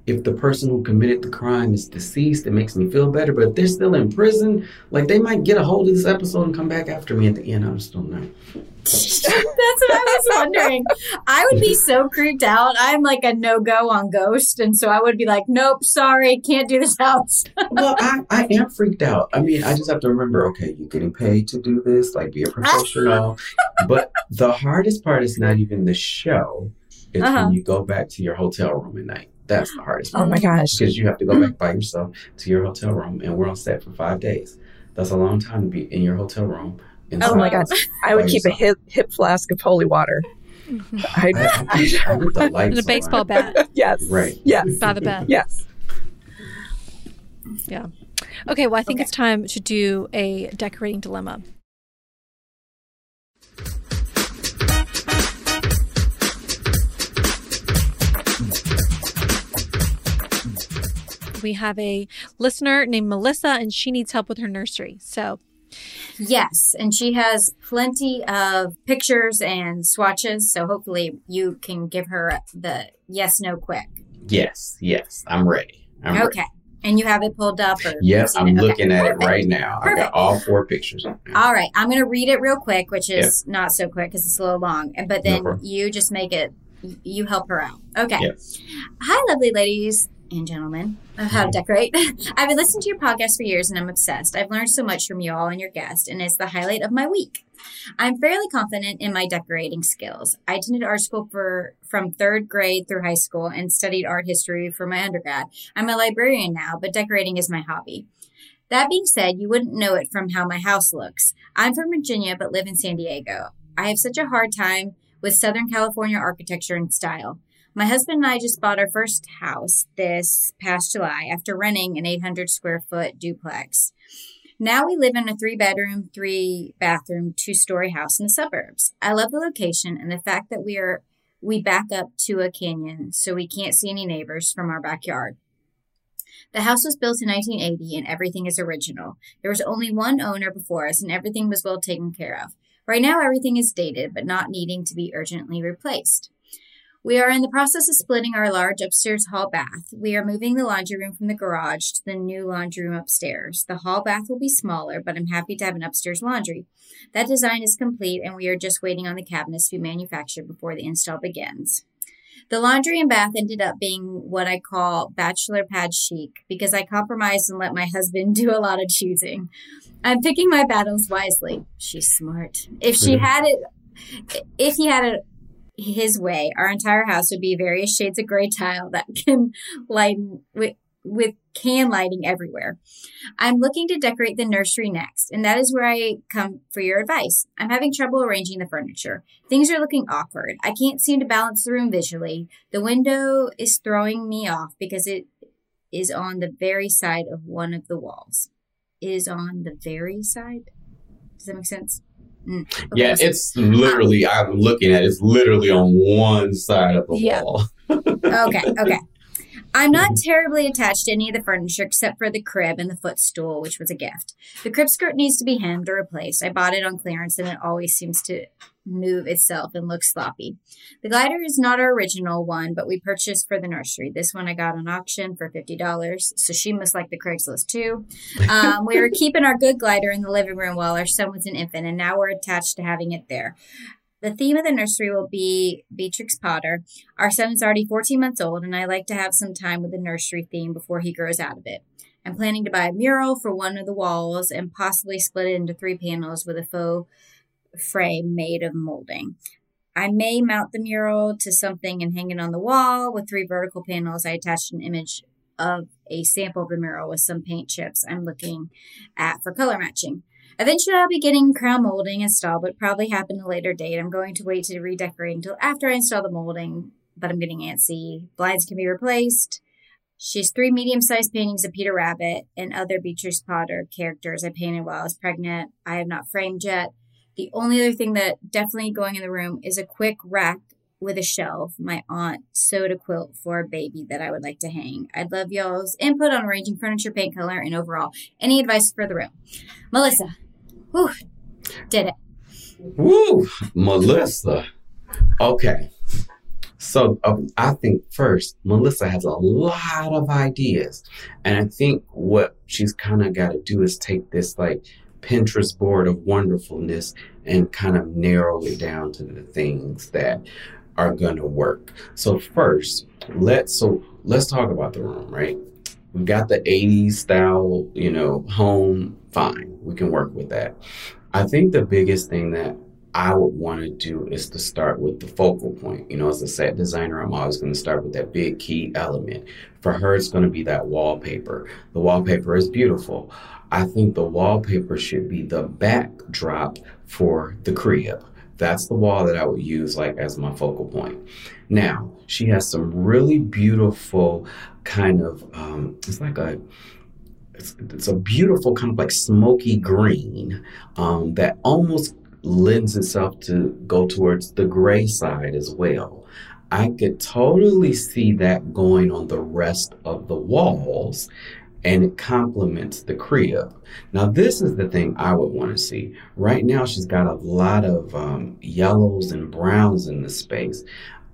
if the person who committed the crime is deceased, it makes me feel better. But if they're still in prison, like they might get a hold of this episode and come back after me at the end. I just don't know. That's what I was wondering. I would be so creeped out. I'm like a no go on Ghost, and so I would be like, nope, sorry, can't do this house. well, I, I am freaked out. I mean, I just have to remember, okay, you're getting paid to do this, like be a professional. but the hardest part is not even the show. It's Uh-huh. when you go back to your hotel room at night. That's the hardest oh my gosh. Because you have to go back by yourself to your hotel room, and we're on set for five days. That's a long time to be in your hotel room. Oh my gosh. I would By keep a hip hip flask of holy water. I, I'd, I, I, I the lights And a on. baseball bat yes. Right. Yes. by the bed. Yes. Yeah. Okay, well, I think Okay. it's time to do a decorating dilemma. We have a listener named Melissa, and she needs help with her nursery. So, Yes, and she has plenty of pictures and swatches, so hopefully you can give her the yes no quick. Yes, yes, I'm ready. I'm okay. ready. And you have it pulled up or Yes, I'm it? Okay, looking at it right now. I Perfect. got all four pictures. All right, I'm going to read it real quick, which is not so quick because it's a little long. But then problem. you just make it, you help her out. Okay. Yes. Hi, lovely ladies and gentlemen of how to decorate. I've been listening to your podcast for years and I'm obsessed. I've learned so much from you all and your guest, and it's the highlight of my week. I'm fairly confident in my decorating skills. I attended art school for from third grade through high school and studied art history for my undergrad. I'm a librarian now, but decorating is my hobby. That being said, you wouldn't know it from how my house looks. I'm from Virginia but live in San Diego. I have such a hard time with Southern California architecture and style. My husband and I just bought our first house this past July after renting an 800 square foot duplex. Now we live in a three bedroom, three bathroom, two story house in the suburbs. I love the location and the fact that we are we back up to a canyon so we can't see any neighbors from our backyard. The house was built in 1980 and everything is original. There was only one owner before us and everything was well taken care of. Right now everything is dated but not needing to be urgently replaced. We are in the process of splitting our large upstairs hall bath. We are moving the laundry room from the garage to the new laundry room upstairs. The hall bath will be smaller, but I'm happy to have an upstairs laundry. That design is complete, and we are just waiting on the cabinets to be manufactured before the install begins. The laundry and bath ended up being what I call bachelor pad chic because I compromised and let my husband do a lot of choosing. I'm picking my battles wisely. She's smart. If she had it, if he had it his way, our entire house would be various shades of gray tile that can lighten with, with can lighting everywhere. I'm looking to decorate the nursery next, and that is where I come for your advice. I'm having trouble arranging the furniture. Things are looking awkward. I can't seem to balance the room visually. The window is throwing me off because it is on the very side of one of the walls. It is on the very side? Does that make sense? Mm. Okay, Yeah, so- it's literally, I'm looking at it, it's literally on one side of the Yeah. wall. okay, okay. I'm not terribly attached to any of the furniture except for the crib and the footstool, which was a gift. The crib skirt needs to be hemmed or replaced. I bought it on clearance and it always seems to move itself and look sloppy. The glider is not our original one, but we purchased for the nursery. This one I got on auction for $50, so she must like the Craigslist too. Um, we were keeping our good glider in the living room while our son was an infant, and now we're attached to having it there. The theme of the nursery will be Beatrix Potter. Our son is already 14 months old, and I like to have some time with the nursery theme before he grows out of it. I'm planning to buy a mural for one of the walls and possibly split it into three panels with a faux frame made of molding. I may mount the mural to something and hang it on the wall with three vertical panels. I attached an image of a sample of the mural with some paint chips I'm looking at for color matching. Eventually, I'll be getting crown molding installed, but probably happen a later date. I'm going to wait to redecorate until after I install the molding, but I'm getting antsy. Blinds can be replaced. She has three medium sized paintings of Peter Rabbit and other Beatrix Potter characters I painted while I was pregnant. I have not framed yet. The only other thing that definitely going in the room is a quick rack with a shelf my aunt sewed a quilt for a baby that I would like to hang. I'd love y'all's input on arranging furniture, paint color, and overall any advice for the room. Melissa, Whew, did it. Woo, Melissa. Okay. So um, I think first, Melissa has a lot of ideas. And I think what she's kind of got to do is take this like Pinterest board of wonderfulness and kind of narrow it down to the things that are going to work. So first, let's so let's talk about the room, right? We've got the 80s style, you know, home, fine. We can work with that. I think the biggest thing that I would want to do is to start with the focal point. You know, as a set designer, I'm always going to start with that big key element. For her, it's going to be that wallpaper. The wallpaper is beautiful. I think the wallpaper should be the backdrop for the crib. That's the wall that I would use like as my focal point. Now, she has some really beautiful kind of um, it's like a it's, it's, a beautiful kind of like smoky green um, that almost lends itself to go towards the gray side as well. I could totally see that going on the rest of the walls and it complements the crib. Now, this is the thing I would want to see. Right now, she's got a lot of um, yellows and browns in the space.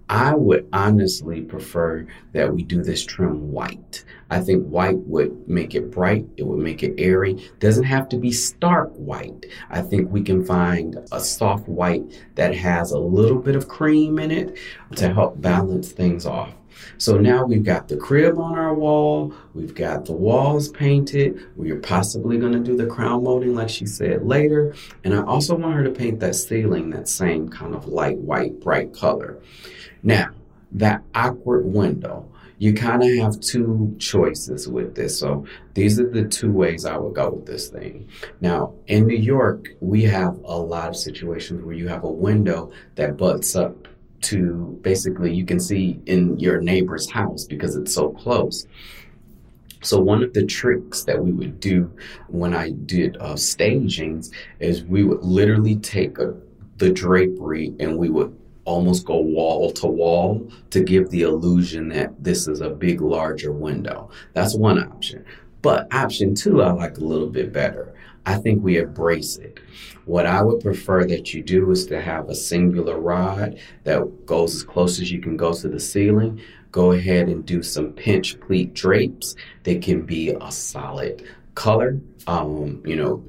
I would honestly prefer that we do this trim white. I think white would make it bright, it would make it airy. Doesn't have to be stark white. I think we can find a soft white that has a little bit of cream in it to help balance things off. So now we've got the crib on our wall, we've got the walls painted, we are possibly going to do the crown molding like she said later, and I also want her to paint that ceiling that same kind of light white bright color. Now, that awkward window, you kind of have two choices with this. So these are the two ways I would go with this thing. Now, in New York, we have a lot of situations where you have a window that butts up to basically you can see in your neighbor's house because it's so close. So one of the tricks that we would do when I did uh, stagings is we would literally take a, the drapery and we would almost go wall to wall to give the illusion that this is a big, larger window. That's one option. But option two, I like a little bit better. I think we embrace it. What I would prefer that you do is to have a singular rod that goes as close as you can go to the ceiling. Go ahead and do some pinch pleat drapes. They can be a solid color. Um, you know,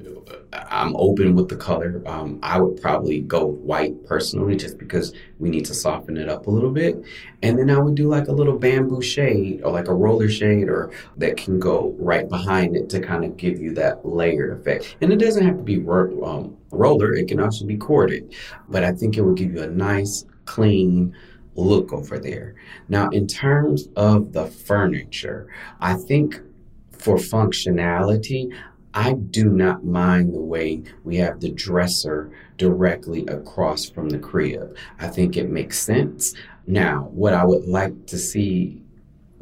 I'm open with the color. Um, I would probably go white personally, just because we need to soften it up a little bit. And then I would do like a little bamboo shade or like a roller shade, or that can go right behind it to kind of give you that layered effect. And it doesn't have to be um, roller; it can also be corded. But I think it would give you a nice, clean look over there. Now, in terms of the furniture, I think for functionality, I do not mind the way we have the dresser directly across from the crib. I think it makes sense. Now, what I would like to see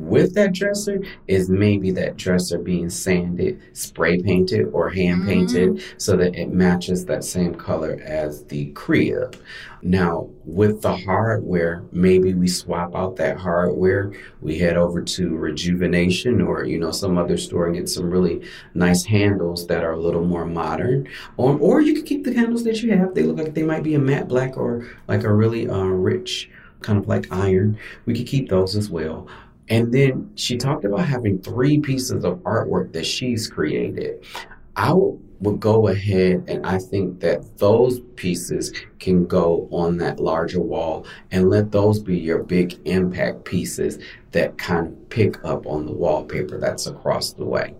with that dresser is maybe that dresser being sanded, spray painted, or hand painted so that it matches that same color as the crib. Now, with the hardware, maybe we swap out that hardware. We head over to Rejuvenation or, you know, some other store and get some really nice handles that are a little more modern. Or, or you can keep the handles that you have. They look like they might be a matte black or like a really uh, rich, kind of like iron. We could keep those as well. And then she talked about having three pieces of artwork that she's created. I would go ahead and I think that those pieces can go on that larger wall and let those be your big impact pieces that kind of pick up on the wallpaper that's across the way.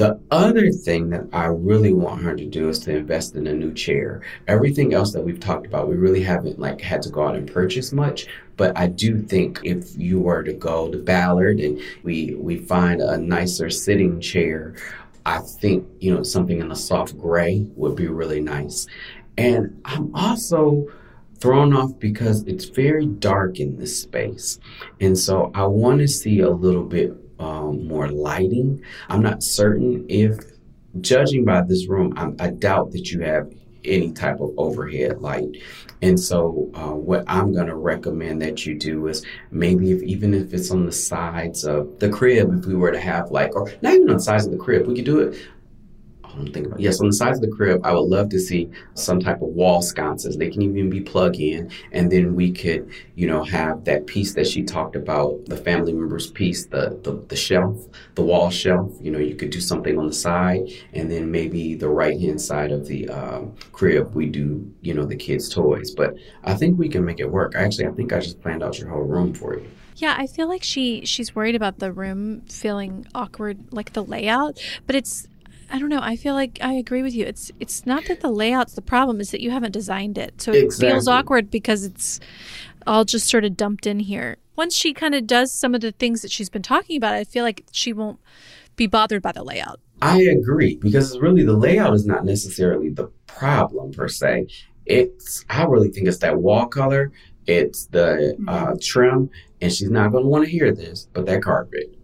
The other thing that I really want her to do is to invest in a new chair. Everything else that we've talked about, we really haven't like had to go out and purchase much. But I do think if you were to go to Ballard and we we find a nicer sitting chair, I think you know something in a soft gray would be really nice. And I'm also thrown off because it's very dark in this space. And so I want to see a little bit um, more lighting. I'm not certain if, judging by this room, I'm, I doubt that you have any type of overhead light. And so, uh, what I'm going to recommend that you do is maybe if even if it's on the sides of the crib, if we were to have like, or not even on the sides of the crib, we could do it I'm thinking about yes on the sides of the crib i would love to see some type of wall sconces. They can even be plug in and then we could you know have that piece that she talked about the family members piece the the, the shelf the wall shelf. You know you could do something on the side and then maybe the right hand side of the um, crib we do you know the kids toys. But i think we can make it work. Actually i think i just planned out your whole room for you. Yeah, I feel like she she's worried about the room feeling awkward, like the layout. But it's I don't know. I feel like I agree with you. It's it's not that the layout's the problem; is that you haven't designed it, so it feels awkward because it's all just sort of dumped in here. Once she kind of does some of the things that she's been talking about, I feel like she won't be bothered by the layout. I agree because it's really the layout is not necessarily the problem per se. It's I really think it's that wall color, it's the uh, trim, and she's not going to want to hear this, but that carpet,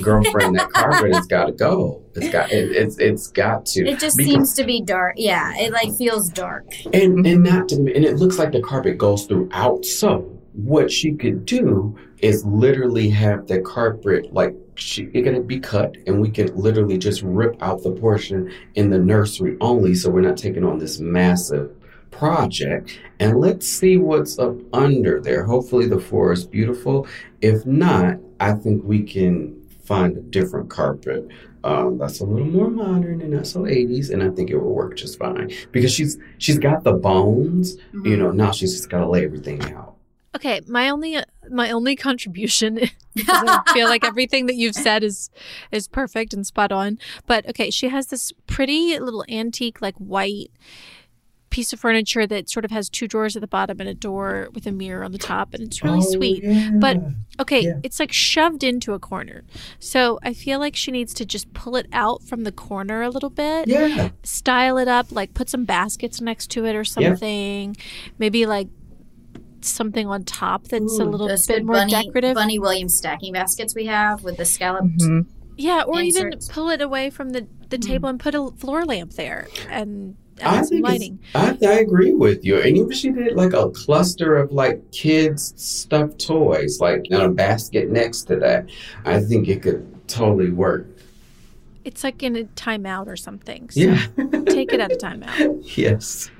girlfriend, that carpet has got to go. It's got it, it's it's got to. It just Because- seems to be dark. Yeah, it like feels dark. and and not to and it looks like the carpet goes throughout. So what she could do is literally have the carpet like she it gonna be cut and we can literally just rip out the portion in the nursery only so we're not taking on this massive project and let's see what's up under there hopefully the floor is beautiful if not i think we can find a different carpet um, that's a little more modern and not so 80s and i think it will work just fine because she's she's got the bones you know now she's just got to lay everything out Okay, my only my only contribution is I feel like everything that you've said is is perfect and spot on. But okay, she has this pretty little antique like white piece of furniture that sort of has two drawers at the bottom and a door with a mirror on the top and it's really Oh, sweet. yeah. But okay, Yeah. it's like shoved into a corner. So I feel like she needs to just pull it out from the corner a little bit yeah style it up, like put some baskets next to it or something. Maybe like something on top that's a little bit good more Bunny, decorative. Bunny Williams stacking baskets we have with the scalloped. Mhm. yeah, or inserts. even pull it away from the, the table and put a floor lamp there and I think lighting. I, I agree with you. And even if she did like a cluster of like kids stuffed toys, like in a mm-hmm. basket next to that, I think it could totally work. It's like in a timeout or something. So Yeah. take it at a timeout. yes.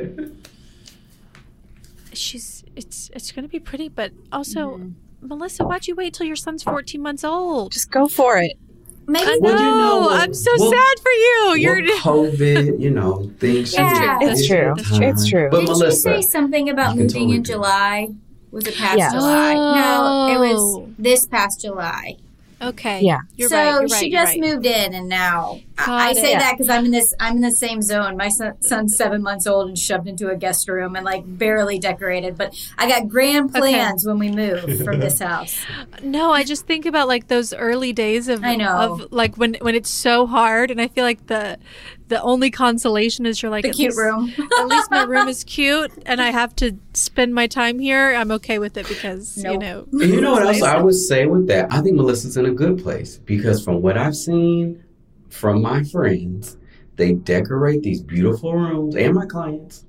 She's it's it's gonna be pretty, but also mm-hmm. Melissa, why'd you wait till your son's fourteen months old? Just go for it. Maybe I know. Well, you know what? I'm so Well- sad for you. You're Well, COVID, you know, things. Yeah. change. It's true. That's Time. It's true. But Did Melissa, she say something about moving totally in. July? Was it past Yes. July? No, it was Oh. this past July. Okay. Yeah. You're so right. You're right. she you're just right. moved in, and now I, Got I it. say Yeah. that because I'm in this. I'm in the same zone. My son, son's seven months old and shoved into a guest room and like barely decorated. But I got grand Okay. plans when we move from this house. No, I just think about like those early days of I know. of like when when it's so hard and I feel like the the only consolation is you're like The at cute least, room. at least my room is cute, and I have to spend my time here. I'm okay with it because you know. And you know what else Nice. I would say with that? I think Melissa's in a good place because from what I've seen from my friends, they decorate these beautiful rooms and my clients.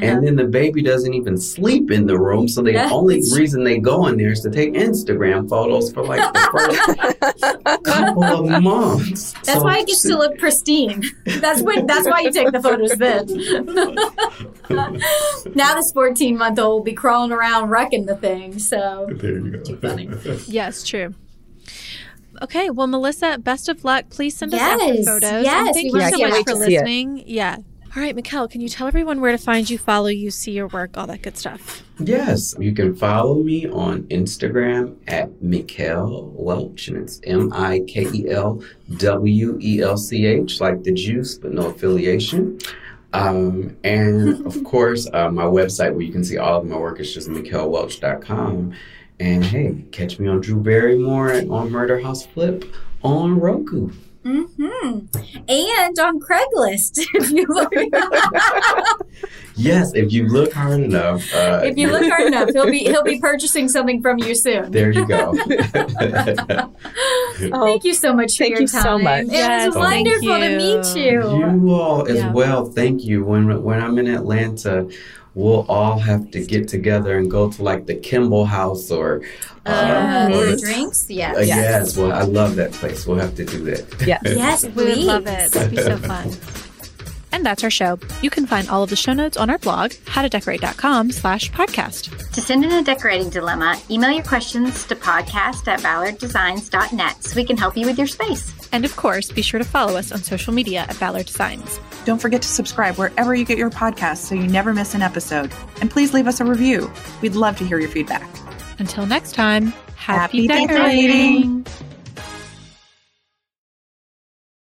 And then the baby doesn't even sleep in the room, so the Yeah. only reason they go in there is to take Instagram photos for like the first couple of months. That's So- why it gets to look pristine. That's when. That's why you take the photos then. now this 14 month old will be crawling around wrecking the thing. So There you go. funny. Yes, true. Okay, well, Melissa, best of luck. Please send us after photos. yes, and thank you want so much for it. It. listening. Yeah. All right, Mikel, can you tell everyone where to find you, follow you, see your work, all that good stuff? Yes, you can follow me on Instagram at Mikel Welch, and it's M I K E L W E L C H, like the juice, but no affiliation. Um, and of course, uh, my website where you can see all of my work is just MikelWelch.com. And hey, catch me on Drew Barrymore and on Murder House Flip on Roku. Hmm and on Craigslist, if you look, Yes, if you look hard enough. Uh, if you look hard enough, he'll be he'll be purchasing something from you soon. There you go. Oh, Thank you so much for Thank your you so much. It Yes, was thank wonderful to you. meet you. You all as Yeah. well. Thank you. When when I'm in Atlanta, we'll all have to get together and go to like the Kimball House or Uh, the the- drinks, yes. uh, yes. Well, I love that place. We'll have to do that. Yes. Yes, We would love it. It'd be so fun. And that's our show. You can find all of the show notes on our blog, howtodecorate.com slash podcast. To send in a decorating dilemma, email your questions to podcast at ballarddesigns.net so we can help you with your space. And of course, be sure to follow us on social media at Ballard Designs. Don't forget to subscribe wherever you get your podcasts so you never miss an episode. And please leave us a review. We'd love to hear your feedback. Until next time, happy, Happy decorating. decorating.